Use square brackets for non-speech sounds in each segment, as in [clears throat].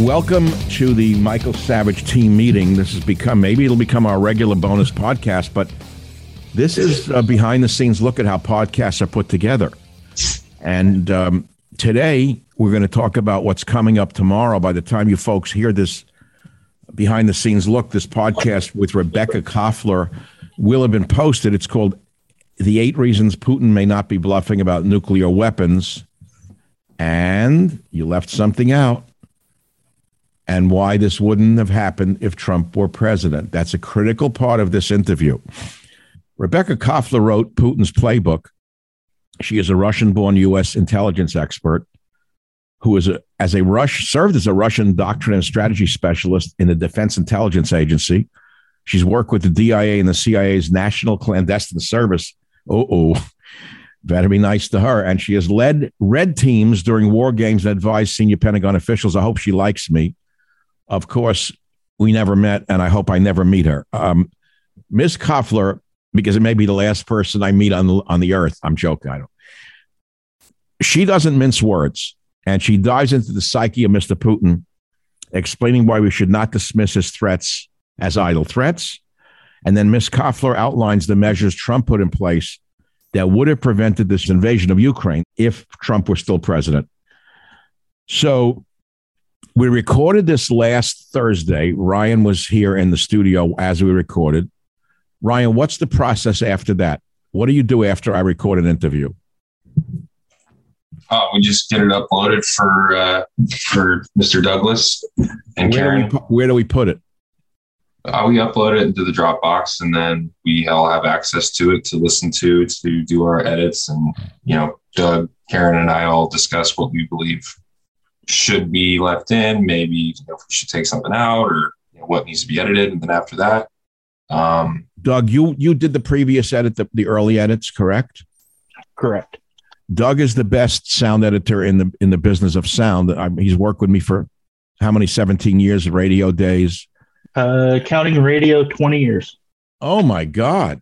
Welcome to the Michael Savage team meeting. This has become maybe it'll become our regular bonus podcast, but this is a behind the scenes look at how podcasts are put together. And um, today we're going to talk about what's coming up tomorrow. By the time you folks hear this behind the scenes look, this podcast with Rebecca Koffler will have been posted. It's called The Eight Reasons Putin May Not Be Bluffing About Nuclear Weapons. And you left something out. And why this wouldn't have happened if Trump were president. That's a critical part of this interview. Rebecca Koffler wrote Putin's playbook. She is a Russian born U.S. intelligence expert who is a, as a Rush served as a Russian doctrine and strategy specialist in the Defense Intelligence Agency. She's worked with the DIA and the CIA's National Clandestine Service. Oh, oh, better be nice to her. And she has led red teams during war games and advised senior Pentagon officials. I hope she likes me. Of course, we never met, and I hope I never meet her. Um, Ms. Koffler because it may be the last person I meet on the on the earth. I'm joking. I don't. she doesn't mince words and she dives into the psyche of Mr. Putin, explaining why we should not dismiss his threats as idle threats. And then Ms. Koffler outlines the measures Trump put in place that would have prevented this invasion of Ukraine if Trump were still president. So we recorded this last Thursday. Ryan was here in the studio as we recorded. Ryan, what's the process after that? What do you do after I record an interview? Uh, we just get it uploaded for uh, for Mr. Douglas and where Karen. Do we, where do we put it? Uh, we upload it into the Dropbox, and then we all have access to it to listen to, to do our edits, and you know, Doug, Karen, and I all discuss what we believe should be left in. Maybe you know, if we should take something out, or you know, what needs to be edited, and then after that, um, Doug, you you did the previous edit, the, the early edits, correct? Correct. Doug is the best sound editor in the in the business of sound. I, he's worked with me for how many 17 years of radio days. Uh, counting radio, 20 years. Oh my God.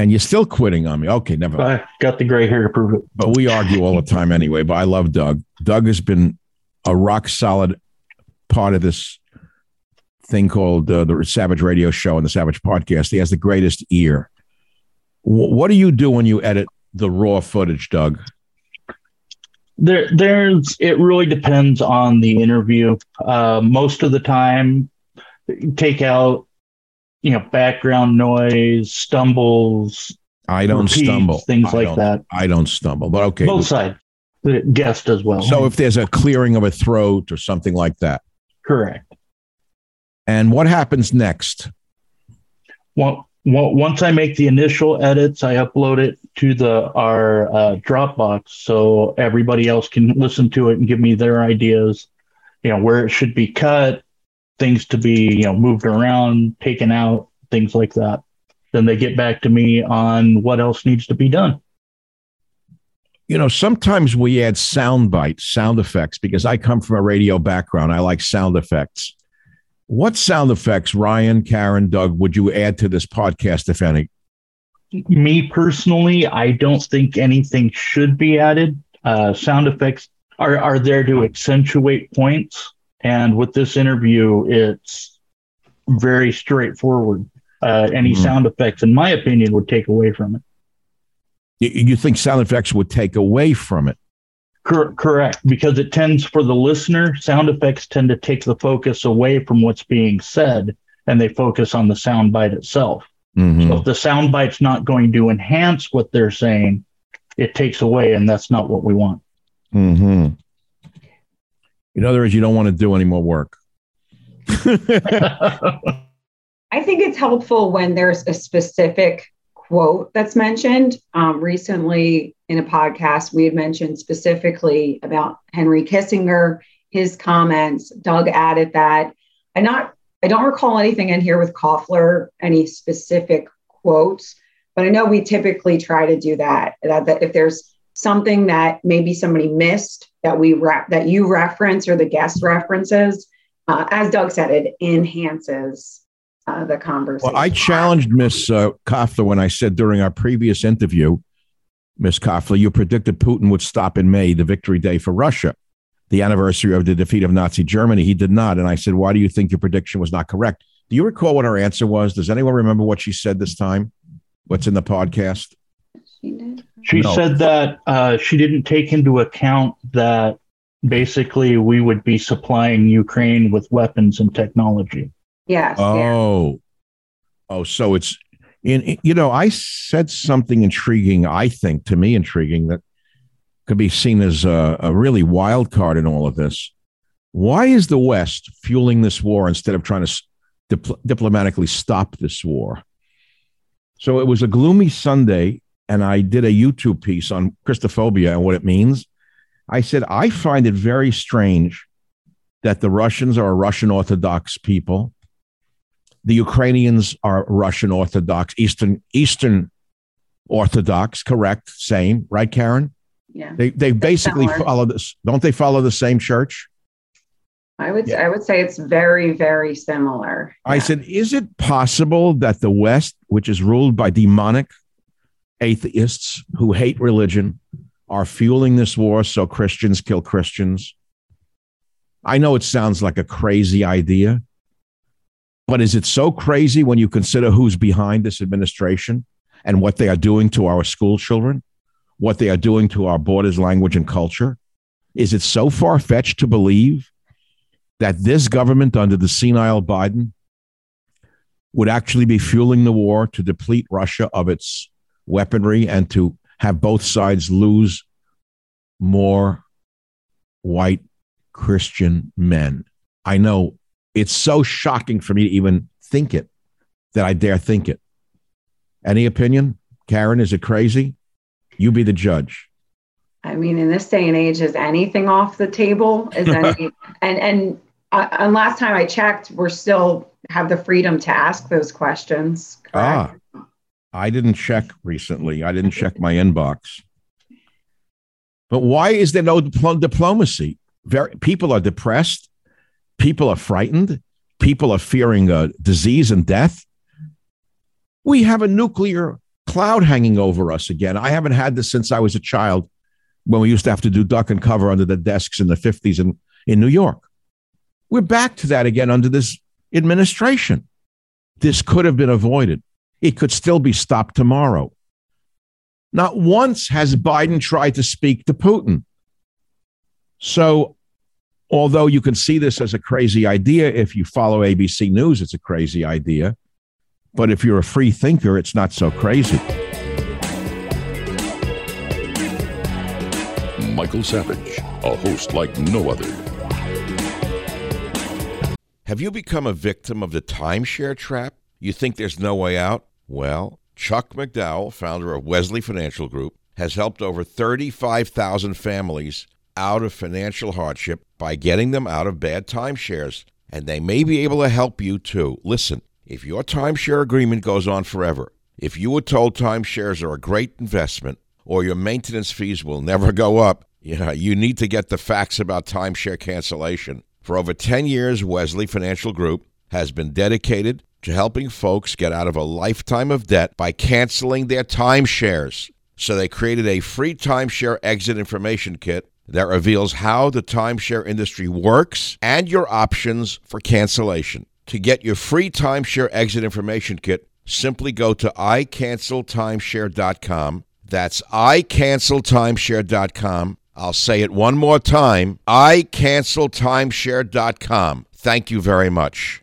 And you're still quitting on me. Okay, never mind. I got the gray hair to prove it. But we argue all the time anyway. But I love Doug. Doug has been a rock solid part of this thing called uh, the Savage Radio Show and the Savage Podcast. He has the greatest ear. W- what do you do when you edit the raw footage, Doug? There, there's. It really depends on the interview. Uh, most of the time, take out, you know, background noise, stumbles, I don't repeats, stumble. things I like that. I don't stumble. But okay. Both sides, the guest as well. So if there's a clearing of a throat or something like that. correct. And what happens next? Well, well, once I make the initial edits, I upload it to the our uh, Dropbox so everybody else can listen to it and give me their ideas. You know where it should be cut, things to be you know moved around, taken out, things like that. Then they get back to me on what else needs to be done. You know, sometimes we add sound bites, sound effects, because I come from a radio background. I like sound effects. What sound effects, Ryan, Karen, Doug, would you add to this podcast, if any? Me personally, I don't think anything should be added. Uh, sound effects are, are there to accentuate points. And with this interview, it's very straightforward. Uh, any Mhm. sound effects, in my opinion, would take away from it. You, think sound effects would take away from it? Cor- correct, because it tends for the listener, sound effects tend to take the focus away from what's being said and they focus on the sound bite itself. Mhm. So if the sound bite's not going to enhance what they're saying, it takes away, and that's not what we want. hmm In other words, you don't want to do any more work. [laughs] I think it's helpful when there's a specific quote that's mentioned. Um, recently, in a podcast, we had mentioned specifically about Henry Kissinger, his comments. Doug added that. I not I don't recall anything in here with Koffler, any specific quotes, but I know we typically try to do that. That, that if there's something that maybe somebody missed that we re- that you reference or the guest references, uh, as Doug said, it enhances uh, the conversation. Well, I challenged Miss uh, Koffler when I said during our previous interview, Miss Koffler, you predicted Putin would stop in May, the victory day for Russia, the anniversary of the defeat of Nazi Germany. He did not. And I said, why do you think your prediction was not correct? Do you recall what her answer was? Does anyone remember what she said this time? What's in the podcast? She. She No. said that uh, she didn't take into account that basically we would be supplying Ukraine with weapons and technology. Yes. yeah. Oh, oh, so it's in. You know, I said something intriguing. I think to me intriguing that could be seen as a, a really wild card in all of this. Why is the West fueling this war instead of trying to dipl- diplomatically stop this war? So it was a gloomy Sunday, and I did a YouTube piece on Christophobia and what it means. I said, I find it very strange that the Russians are a Russian Orthodox people. The Ukrainians are Russian Orthodox, Eastern Eastern Orthodox, correct? Same, right, Karen? Yeah. They they basically follow this. Don't they follow the same church? I would I would say it's very very similar. I Yeah. said, is it possible that the West, which is ruled by demonic atheists who hate religion, are fueling this war so Christians kill Christians? I know it sounds like a crazy idea, but is it so crazy when you consider who's behind this administration and what they are doing to our school children, what they are doing to our borders, language, and culture? Is it so far fetched to believe that this government under the senile Biden would actually be fueling the war to deplete Russia of its weaponry and to have both sides lose more white Christian men. I know it's so shocking for me to even think it that I dare think it. Any opinion? Karen, is it crazy? You be the judge. I mean, in this day and age, is anything off the table? Is [laughs] any and and uh, and last time I checked, we're still have the freedom to ask those questions. Correct? Ah, I didn't check recently. I didn't check my inbox. But why is there no diplomacy? Very, people are depressed. People are frightened. People are fearing uh, disease and death. We have a nuclear cloud hanging over us again. I haven't had this since I was a child when we used to have to do duck and cover under the desks in the 50s in, in New York. We're back to that again under this administration. This could have been avoided. It could still be stopped tomorrow. Not once has Biden tried to speak to Putin. So, although you can see this as a crazy idea, if you follow ABC News, it's a crazy idea. But if you're a free thinker, it's not so crazy. Michael Savage, a host like no other. Have you become a victim of the timeshare trap? You think there's no way out? Well, Chuck McDowell, founder of Wesley Financial Group, has helped over 35,000 families out of financial hardship by getting them out of bad timeshares. And they may be able to help you too. Listen, if your timeshare agreement goes on forever, if you were told timeshares are a great investment or your maintenance fees will never go up, you, you need to get the facts about timeshare cancellation. For over 10 years, Wesley Financial Group has been dedicated to helping folks get out of a lifetime of debt by canceling their timeshares. So they created a free timeshare exit information kit that reveals how the timeshare industry works and your options for cancellation. To get your free timeshare exit information kit, simply go to icanceltimeshare.com. That's icanceltimeshare.com I'll say it one more time icanceltimeshare.com. Thank you very much.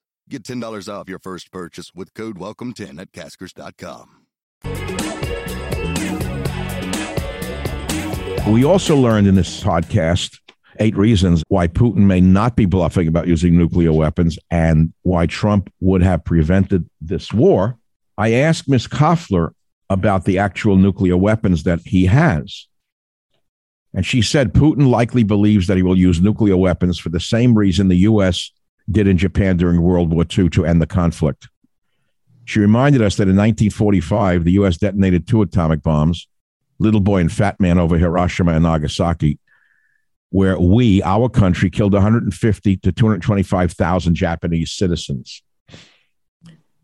Get $10 off your first purchase with code WELCOME10 at caskers.com. We also learned in this podcast eight reasons why Putin may not be bluffing about using nuclear weapons and why Trump would have prevented this war. I asked Ms. Koffler about the actual nuclear weapons that he has. And she said Putin likely believes that he will use nuclear weapons for the same reason the U.S. did in Japan during World War II to end the conflict. She reminded us that in 1945, the U.S. detonated two atomic bombs, Little Boy and Fat Man over Hiroshima and Nagasaki, where we, our country, killed 150 to 225,000 Japanese citizens.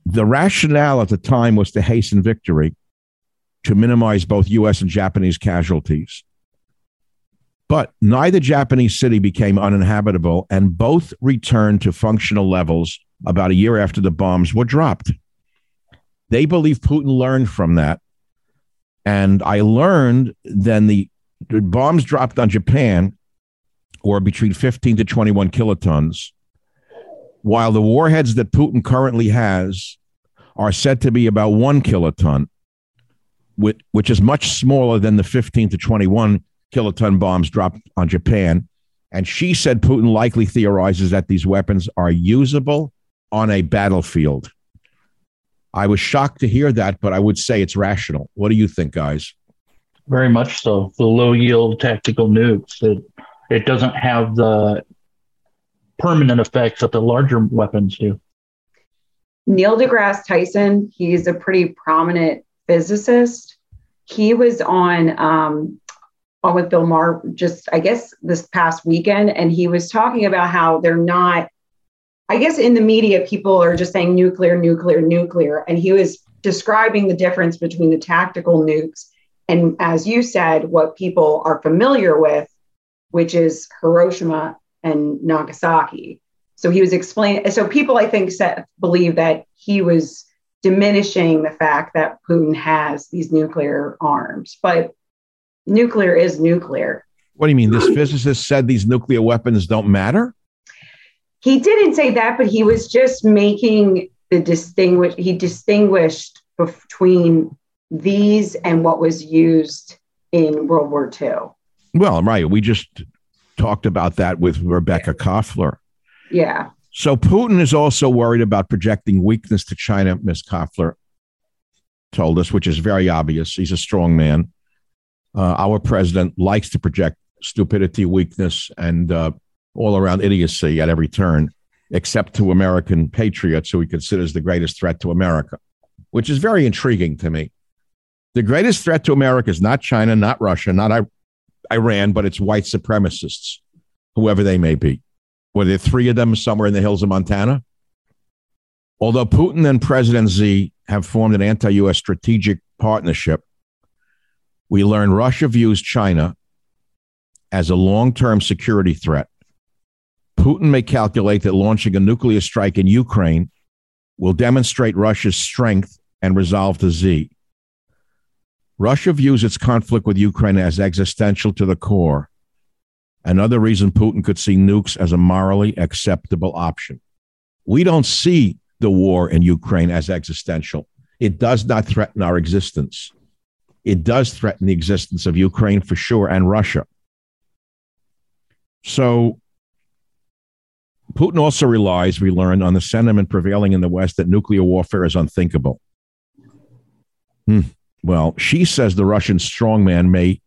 The rationale at the time was to hasten victory, to minimize both U.S. and Japanese casualties. But neither Japanese city became uninhabitable, and both returned to functional levels about a year after the bombs were dropped. They believe Putin learned from that. And I learned then the, the bombs dropped on Japan were between 15 to 21 kilotons, while the warheads that Putin currently has are said to be about one kiloton, which is much smaller than the 15 to 21 kiloton bombs dropped on Japan. And she said Putin likely theorizes that these weapons are usable on a battlefield. I was shocked to hear that, but I would say it's rational. What do you think, guys? Very much so. The low yield tactical nukes. It it doesn't have the permanent effects that the larger weapons do. Neil deGrasse Tyson, he's a pretty prominent physicist. He was on um, on with Bill Maher just I guess this past weekend, and he was talking about how they're not. I guess in the media, people are just saying nuclear, nuclear, nuclear, and he was describing the difference between the tactical nukes and, as you said, what people are familiar with, which is Hiroshima and Nagasaki. So he was explaining. So people, I think, said, believe that he was diminishing the fact that Putin has these nuclear arms, but nuclear is nuclear. What do you mean? This physicist said these nuclear weapons don't matter? He didn't say that, but he was just making the distinguish. He distinguished between these and what was used in World War II. Well, right. We just talked about that with Rebecca Koffler. Yeah. So Putin is also worried about projecting weakness to China, Ms. Koffler told us, which is very obvious. He's a strong man. Uh, our president likes to project stupidity, weakness, and uh, all around idiocy at every turn, except to American patriots who he considers the greatest threat to America, which is very intriguing to me. The greatest threat to America is not China, not Russia, not I- Iran, but it's white supremacists, whoever they may be. Were there three of them somewhere in the hills of Montana? Although Putin and President Xi have formed an anti US strategic partnership, we learn Russia views China as a long term security threat. Putin may calculate that launching a nuclear strike in Ukraine will demonstrate Russia's strength and resolve to Z. Russia views its conflict with Ukraine as existential to the core. Another reason Putin could see nukes as a morally acceptable option. We don't see the war in Ukraine as existential. It does not threaten our existence. It does threaten the existence of Ukraine for sure and Russia. So Putin also relies, we learned, on the sentiment prevailing in the West that nuclear warfare is unthinkable. Hmm. Well, she says the Russian strongman may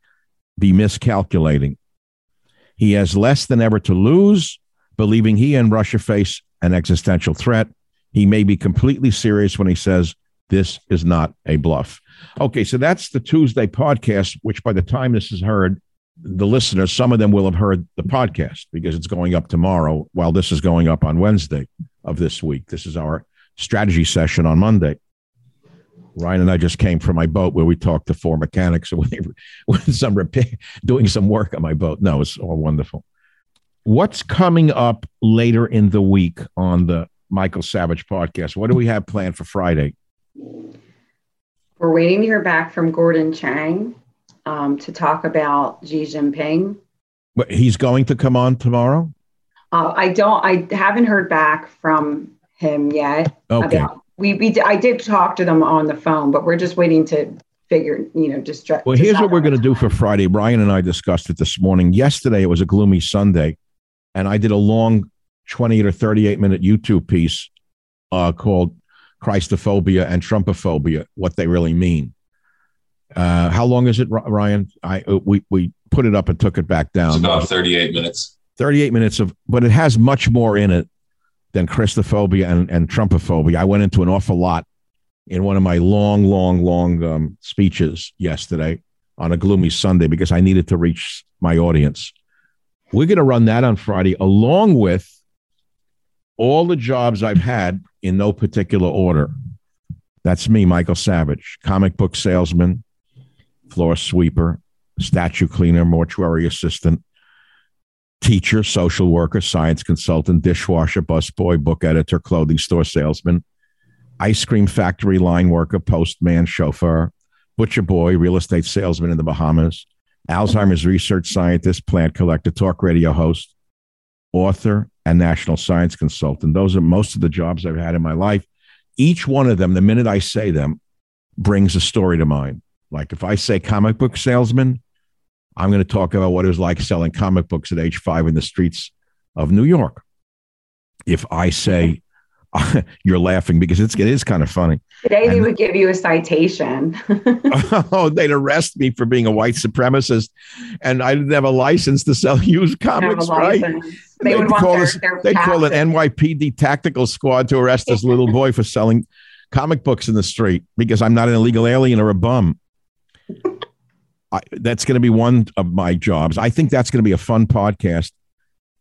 be miscalculating. He has less than ever to lose, believing he and Russia face an existential threat. He may be completely serious when he says this is not a bluff. Okay, so that's the Tuesday podcast, which by the time this is heard, the listeners, some of them will have heard the podcast because it's going up tomorrow while this is going up on Wednesday of this week. This is our strategy session on Monday. Ryan and I just came from my boat where we talked to four mechanics [laughs] with some repair, doing some work on my boat. No, it's all wonderful. What's coming up later in the week on the Michael Savage podcast? What do we have planned for Friday? We're waiting to hear back from Gordon Chang um, to talk about Xi Jinping. But he's going to come on tomorrow. Uh, I don't. I haven't heard back from him yet. Okay. About, we, we I did talk to them on the phone, but we're just waiting to figure. You know, just. Well, here's what we're going to do for Friday. Brian and I discussed it this morning. Yesterday it was a gloomy Sunday, and I did a long, twenty or thirty-eight minute YouTube piece uh, called Christophobia and Trumpophobia, what they really mean. Uh, how long is it, Ryan? I uh, we we put it up and took it back down. It's about thirty-eight minutes. Thirty-eight minutes of, but it has much more in it than Christophobia and and Trumpophobia. I went into an awful lot in one of my long, long, long um, speeches yesterday on a gloomy Sunday because I needed to reach my audience. We're going to run that on Friday along with all the jobs I've had in no particular order. That's me, Michael Savage, comic book salesman, floor sweeper, statue cleaner, mortuary assistant, teacher, social worker, science consultant, dishwasher, busboy, book editor, clothing store salesman, ice cream factory line worker, postman, chauffeur, butcher boy, real estate salesman in the Bahamas, Alzheimer's research scientist, plant collector, talk radio host, author, and national science consultant. Those are most of the jobs I've had in my life. Each one of them, the minute I say them, brings a story to mind. Like if I say comic book salesman, I'm going to talk about what it was like selling comic books at age five in the streets of New York. If I say [laughs] You're laughing because it's, it is kind of funny. Today they and, would give you a citation. [laughs] [laughs] oh, they'd arrest me for being a white supremacist, and I didn't have a license to sell [laughs] used comics. Right? They would call their, us. Their they'd call an NYPD tactical squad to arrest this little boy for selling comic books in the street because I'm not an illegal alien or a bum. I, that's going to be one of my jobs. I think that's going to be a fun podcast.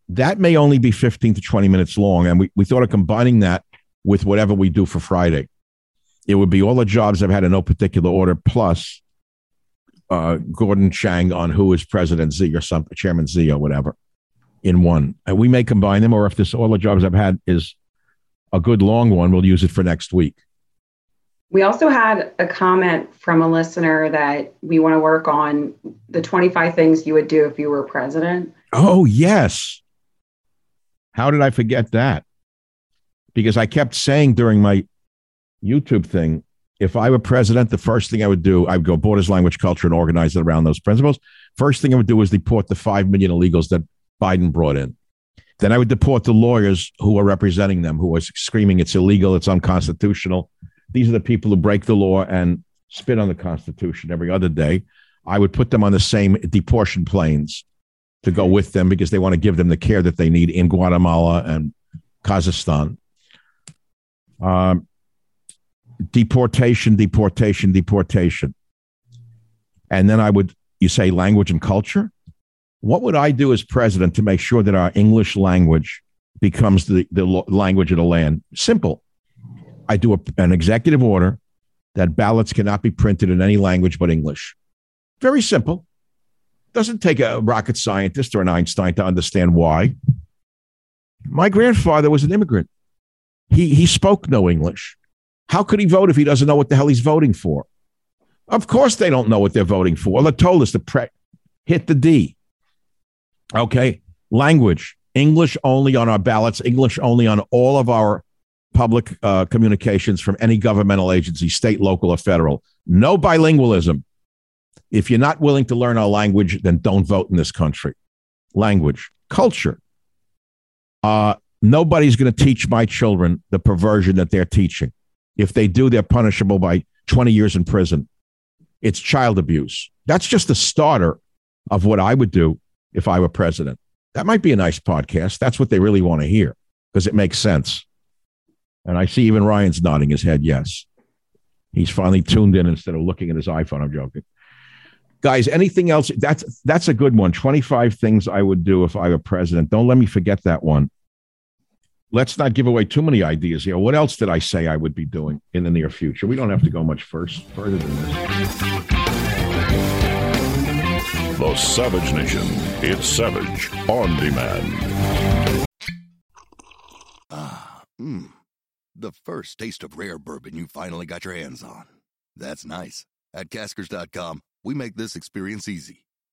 That may only be 15 to 20 minutes long. And we, we thought of combining that with whatever we do for Friday. It would be all the jobs I've had in no particular order, plus uh, Gordon Chang on who is President Z or something, Chairman Z or whatever, in one. And we may combine them, or if this all the jobs I've had is a good long one, we'll use it for next week. We also had a comment from a listener that we want to work on the 25 things you would do if you were president. Oh, yes. How did I forget that? Because I kept saying during my YouTube thing, if I were president, the first thing I would do, I would go borders, language, culture, and organize it around those principles. First thing I would do is deport the 5 million illegals that Biden brought in. Then I would deport the lawyers who are representing them, who are screaming it's illegal, it's unconstitutional. These are the people who break the law and spit on the Constitution every other day. I would put them on the same deportation planes to go with them because they want to give them the care that they need in Guatemala and Kazakhstan. Um, deportation, deportation, deportation. And then I would, you say language and culture? What would I do as president to make sure that our English language becomes the, the language of the land? Simple. I do a, an executive order that ballots cannot be printed in any language but English. Very simple. Doesn't take a rocket scientist or an Einstein to understand why. My grandfather was an immigrant. He, he spoke no English. How could he vote if he doesn't know what the hell he's voting for? Of course, they don't know what they're voting for. They told us to pre- hit the D. Okay. Language, English only on our ballots, English only on all of our public uh, communications from any governmental agency, state, local, or federal. No bilingualism. If you're not willing to learn our language, then don't vote in this country. Language, culture. Uh, nobody's going to teach my children the perversion that they're teaching. If they do, they're punishable by 20 years in prison. It's child abuse. That's just the starter of what I would do if I were president. That might be a nice podcast. That's what they really want to hear because it makes sense. And I see even Ryan's nodding his head yes. He's finally tuned in instead of looking at his iPhone. I'm joking. Guys, anything else? That's that's a good one. 25 things I would do if I were president. Don't let me forget that one. Let's not give away too many ideas here. What else did I say I would be doing in the near future? We don't have to go much first further than this. The Savage Nation. It's Savage on demand. Ah, mmm the first taste of rare bourbon you finally got your hands on. That's nice. At caskers.com, we make this experience easy.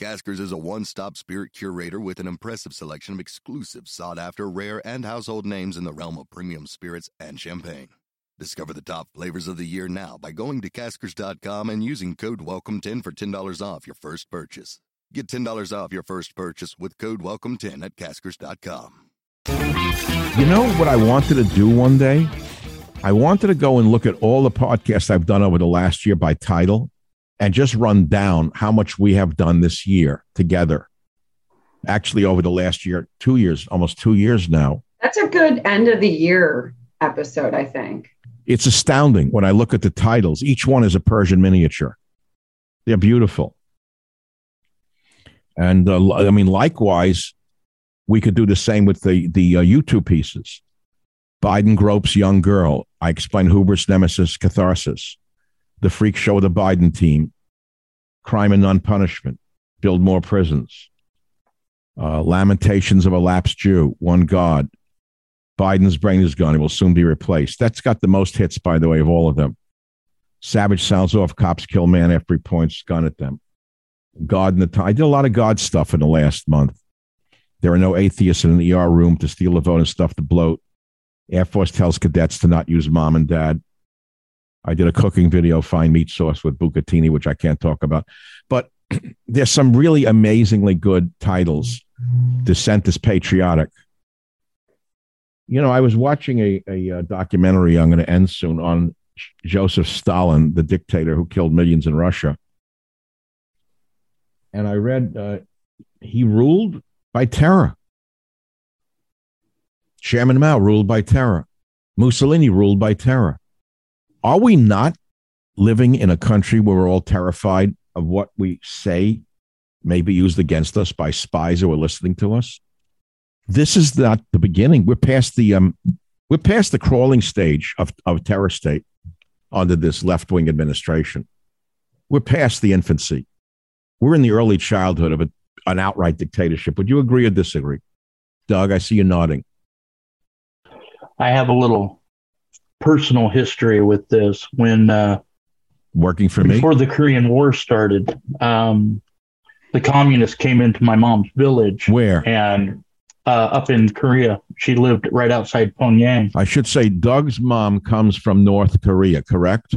Caskers is a one stop spirit curator with an impressive selection of exclusive, sought after, rare, and household names in the realm of premium spirits and champagne. Discover the top flavors of the year now by going to caskers.com and using code WELCOME10 for $10 off your first purchase. Get $10 off your first purchase with code WELCOME10 at caskers.com. You know what I wanted to do one day? I wanted to go and look at all the podcasts I've done over the last year by title and just run down how much we have done this year together. Actually, over the last year, two years, almost two years now. That's a good end of the year episode, I think. It's astounding when I look at the titles. Each one is a Persian miniature. They're beautiful. And uh, I mean, likewise, we could do the same with the the uh, YouTube pieces. Biden gropes young girl. I explain hubris, nemesis, catharsis. The freak show of the Biden team. Crime and non-punishment. Build more prisons. Uh, Lamentations of a lapsed Jew. One God. Biden's brain is gone. It will soon be replaced. That's got the most hits, by the way, of all of them. Savage sounds off. Cops kill man after he points gun at them. God in the time. I did a lot of God stuff in the last month. There are no atheists in an ER room to steal a vote and stuff to bloat. Air Force tells cadets to not use mom and dad. I did a cooking video, fine meat sauce with bucatini, which I can't talk about. But [clears throat] there's some really amazingly good titles. Dissent is patriotic. You know, I was watching a, a, a documentary, I'm going to end soon, on Joseph Stalin, the dictator who killed millions in Russia. And I read uh, he ruled by terror. Chairman Mao ruled by terror. Mussolini ruled by terror. Are we not living in a country where we're all terrified of what we say may be used against us by spies who are listening to us? This is not the beginning. We're past the um, we're past the crawling stage of, of terror state under this left wing administration. We're past the infancy. We're in the early childhood of a, an outright dictatorship. Would you agree or disagree? Doug, I see you nodding. I have a little personal history with this. When uh, working for me before the Korean War started, um, the communists came into my mom's village. Where? And uh, up in Korea. She lived right outside Pyongyang. I should say Doug's mom comes from North Korea, correct?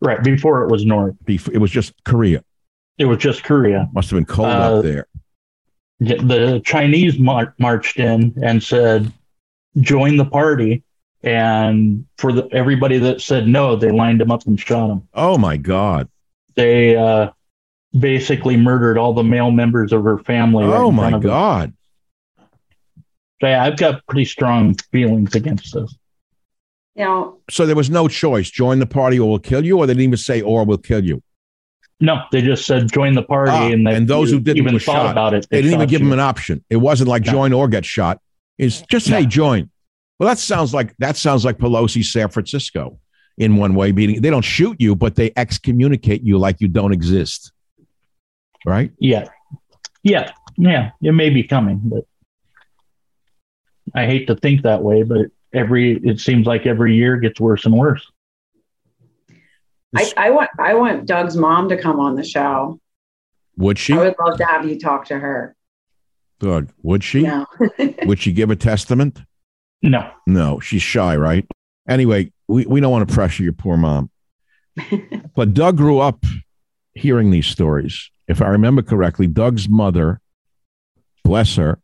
Right before it was North. Before it was just Korea. It was just Korea. Must have been cold uh, up there. The Chinese mar- marched in and said, "Join the party." And for the, everybody that said no, they lined them up and shot them. Oh my God! They uh, basically murdered all the male members of her family. Oh right my God! So yeah, I've got pretty strong feelings against this. You know, so there was no choice: join the party or we'll kill you, or they didn't even say or we'll kill you. No, they just said join the party, ah, and, and those who didn't even thought shot. about it. They, they didn't even give you. them an option. It wasn't like no. join or get shot. It's just no. hey, join. Well, that sounds like that sounds like Pelosi, San Francisco, in one way. Meaning they don't shoot you, but they excommunicate you like you don't exist. Right? Yeah, yeah, yeah. It may be coming, but I hate to think that way, but every it seems like every year gets worse and worse. I, I want I want Doug's mom to come on the show. Would she? I would love to have you talk to her. Doug, would she? No. [laughs] would she give a testament? No. No, she's shy, right? Anyway, we, we don't want to pressure your poor mom. [laughs] but Doug grew up hearing these stories. If I remember correctly, Doug's mother, bless her,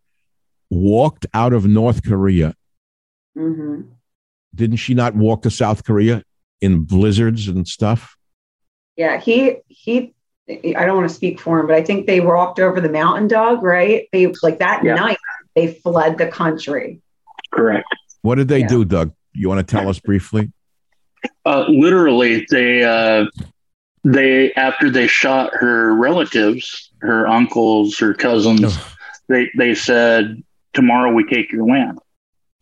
walked out of North Korea. Mm-hmm. Didn't she not walk to South Korea in blizzards and stuff? Yeah, he he. I don't want to speak for him, but I think they walked over the mountain Doug, right? They like that yeah. night they fled the country. Correct. What did they yeah. do, Doug? You want to tell us briefly? Uh, literally, they uh, they after they shot her relatives, her uncles, her cousins, they they said tomorrow we take your land.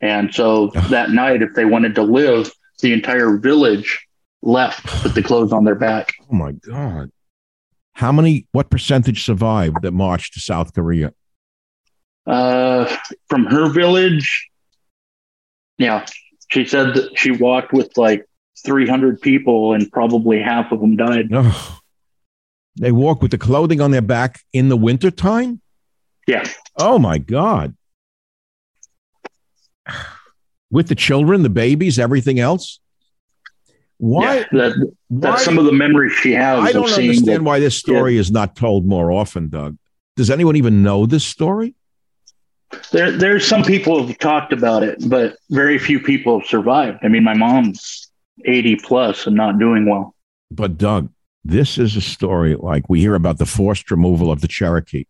And so that night, if they wanted to live, the entire village left with the clothes on their back. Oh my God. How many, what percentage survived that marched to South Korea? Uh, from her village, yeah, she said that she walked with like 300 people and probably half of them died. Oh. They walk with the clothing on their back in the wintertime? Yeah. Oh my God with the children, the babies, everything else? Why? Yeah, that, that's why, some of the memories she has. I don't understand why this story yeah. is not told more often, Doug. Does anyone even know this story? There, there's some people have talked about it, but very few people have survived. I mean, my mom's 80 plus and not doing well. But Doug, this is a story like we hear about the forced removal of the Cherokee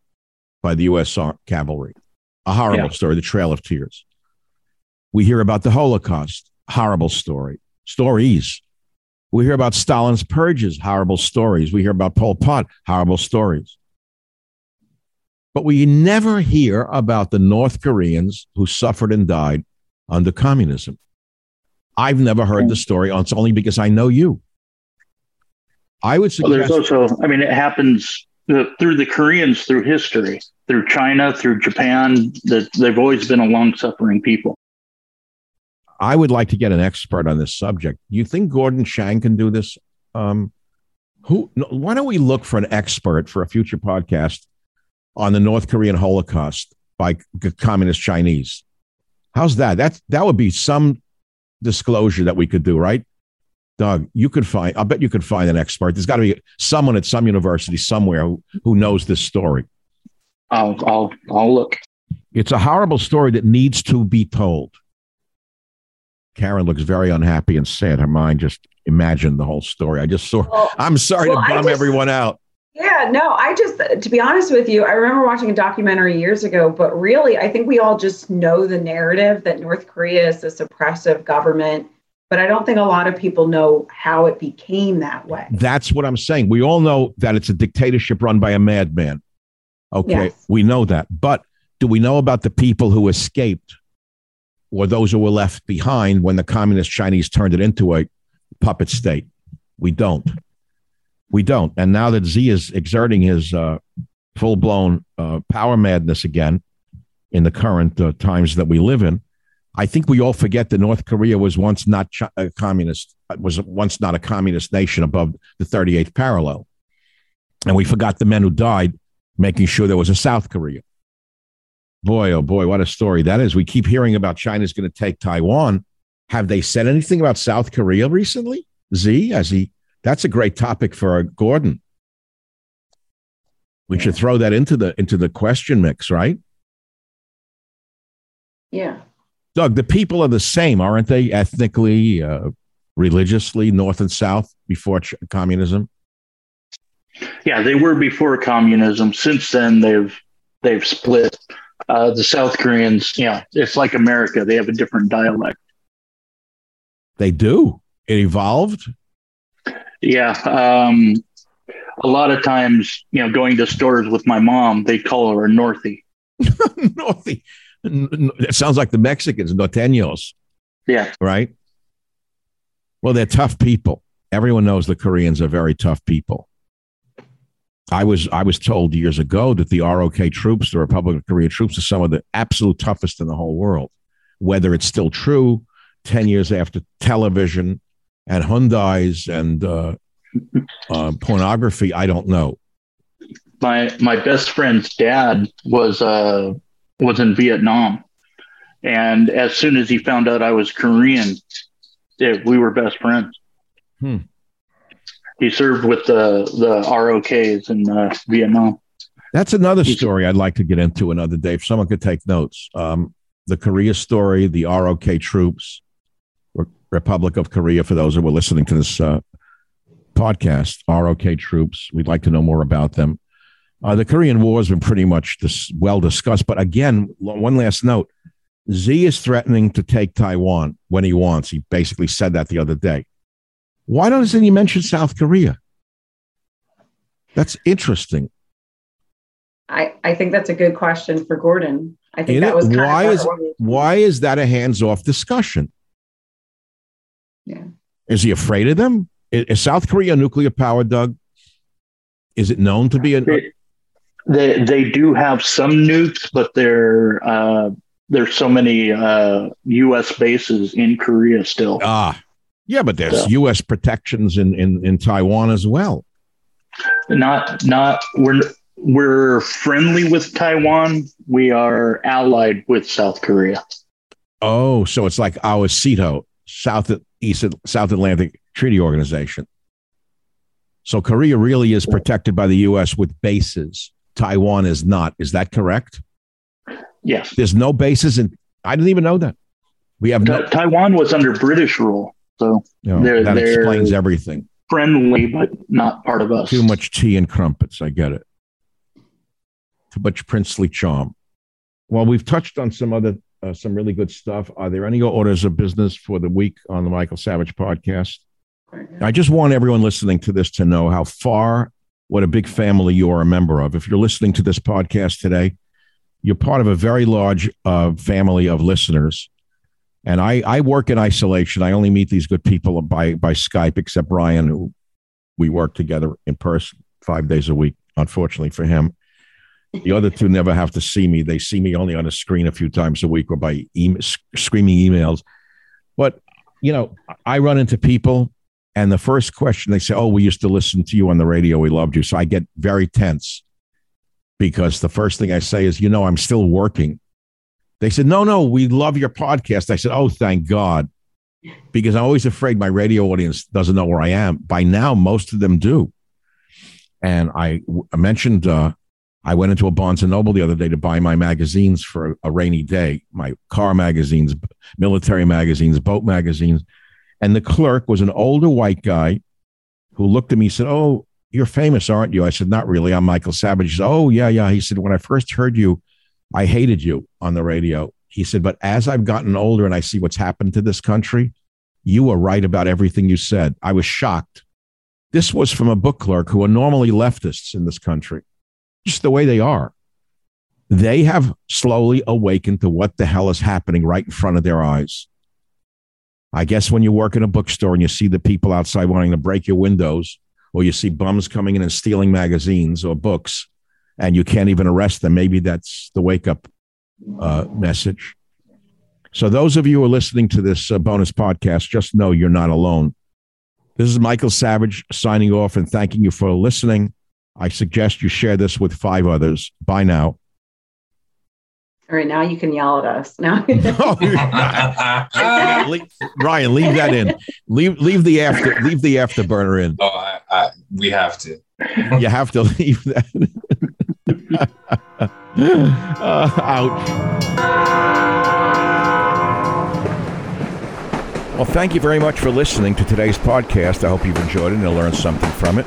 by the U.S. cavalry. A horrible yeah. story, the Trail of Tears. We hear about the Holocaust, horrible story, stories. We hear about Stalin's purges, horrible stories. We hear about Pol Pot, horrible stories. But we never hear about the North Koreans who suffered and died under communism. I've never heard the story. It's only because I know you. I would suggest. Well, there's also, I mean, it happens through the Koreans through history, through China, through Japan. That they've always been a long suffering people. I would like to get an expert on this subject. Do you think Gordon Chang can do this? Um, who? Why don't we look for an expert for a future podcast on the North Korean Holocaust by communist Chinese? How's that? That's that would be some disclosure that we could do, right? Doug, you could find. I bet you could find an expert. There's got to be someone at some university somewhere who, who knows this story. I'll I'll I'll look. It's a horrible story that needs to be told. Karen looks very unhappy and sad. Her mind just imagined the whole story. I just saw. Well, I'm sorry well, to bum just, everyone out. Yeah, no, I just, to be honest with you, I remember watching a documentary years ago, but really, I think we all just know the narrative that North Korea is this oppressive government. But I don't think a lot of people know how it became that way. That's what I'm saying. We all know that it's a dictatorship run by a madman. Okay, yes. we know that. But do we know about the people who escaped or those who were left behind when the communist Chinese turned it into a puppet state? We don't. We don't. And now that Xi is exerting his uh, full blown uh, power madness again in the current uh, times that we live in, I think we all forget that North Korea was once not a communist, was once not a communist nation above the 38th parallel. And we forgot the men who died making sure there was a South Korea. Boy, oh boy, what a story that is. We keep hearing about China's going to take Taiwan. Have they said anything about South Korea recently? Xi, as he that's a great topic for Gordon. We yeah. should throw that into the into the question mix, right? Yeah. Doug, the people are the same, aren't they? Ethnically, uh, religiously, North and South before ch- communism. Yeah, they were before communism. Since then, they've they've split. Uh, the South Koreans, yeah, it's like America. They have a different dialect. They do. It evolved. Yeah. Um, a lot of times, you know, going to stores with my mom, they call her a Northy. [laughs] Northy. It sounds like the Mexicans, norteños. Yeah. Right. Well, they're tough people. Everyone knows the Koreans are very tough people. I was I was told years ago that the ROK troops, the Republic of Korea troops, are some of the absolute toughest in the whole world. Whether it's still true, ten years after television and Hyundai's and uh, uh, pornography, I don't know. My my best friend's dad was uh, was in Vietnam, and as soon as he found out I was Korean, it, we were best friends. Hmm he served with the the ROKs in uh, Vietnam. That's another story I'd like to get into another day. If someone could take notes, um, the Korea story, the ROK troops, Republic of Korea. For those who were listening to this uh, podcast, ROK troops. We'd like to know more about them. Uh, the Korean War has been pretty much dis- well discussed, but again, one last note: Xi is threatening to take Taiwan when he wants. He basically said that the other day. Why doesn't he mention South Korea? That's interesting. I, I think that's a good question for Gordon. I think In that was why is why is that a hands off discussion? Yeah. Is he afraid of them? Is, is South Korea nuclear power, Doug? Is it known to be a? They, they, they do have some nukes, but there uh, there's so many uh, U.S. bases in Korea still. Ah, yeah, but there's so, U.S. protections in, in, in Taiwan as well. Not not we're we're friendly with Taiwan. We are allied with South Korea. Oh, so it's like our SEATO, South East South Atlantic Treaty Organization. So Korea really is protected by the U.S. with bases. Taiwan is not. Is that correct? Yes. There's no bases in. I didn't even know that. We have no. Taiwan was under British rule. So you know, they're, that they're explains everything. Friendly, but not part of us. Too much tea and crumpets. I get it. Too much princely charm. Well, we've touched on some other, uh, some really good stuff. Are there any orders of business for the week on the Michael Savage podcast? I just want everyone listening to this to know how far, what a big family you are a member of. If you're listening to this podcast today, you're part of a very large uh, family of listeners and I, I work in isolation. I only meet these good people by, by Skype, except Brian, who we work together in person five days a week, unfortunately for him. The other two never have to see me. They see me only on a screen a few times a week or by e- screaming emails. But, you know, I run into people and the first question they say, Oh, we used to listen to you on the radio. We loved you. So I get very tense because the first thing I say is, You know, I'm still working. They said, No, no, we love your podcast. I said, Oh, thank God. Because I'm always afraid my radio audience doesn't know where I am. By now, most of them do. And I, I mentioned uh, I went into a Barnes and Noble the other day to buy my magazines for a rainy day, my car magazines, military magazines, boat magazines. And the clerk was an older white guy who looked at me and said, Oh, you're famous, aren't you? I said, Not really. I'm Michael Savage. He said, Oh, yeah, yeah. He said, When I first heard you, I hated you on the radio. He said, But as I've gotten older and I see what's happened to this country, you were right about everything you said. I was shocked. This was from a book clerk who are normally leftists in this country just the way they are. They have slowly awakened to what the hell is happening right in front of their eyes. I guess when you work in a bookstore and you see the people outside wanting to break your windows, or you see bums coming in and stealing magazines or books, and you can't even arrest them, maybe that's the wake up uh, message. So, those of you who are listening to this uh, bonus podcast, just know you're not alone. This is Michael Savage signing off and thanking you for listening. I suggest you share this with five others. Bye now. All right, now you can yell at us. Now, [laughs] [laughs] [laughs] Ryan, leave that in. Leave leave the after leave the afterburner in. Oh, I, I, we have to. You have to leave that. uh, ouch. Well, thank you very much for listening to today's podcast. I hope you've enjoyed it and learned something from it.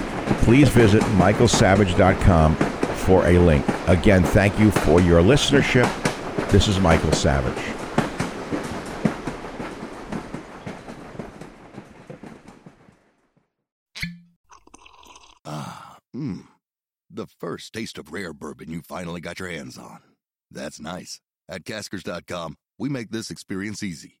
Please visit michaelsavage.com for a link. Again, thank you for your listenership. This is Michael Savage. Ah, mmm. The first taste of rare bourbon you finally got your hands on. That's nice. At caskers.com, we make this experience easy.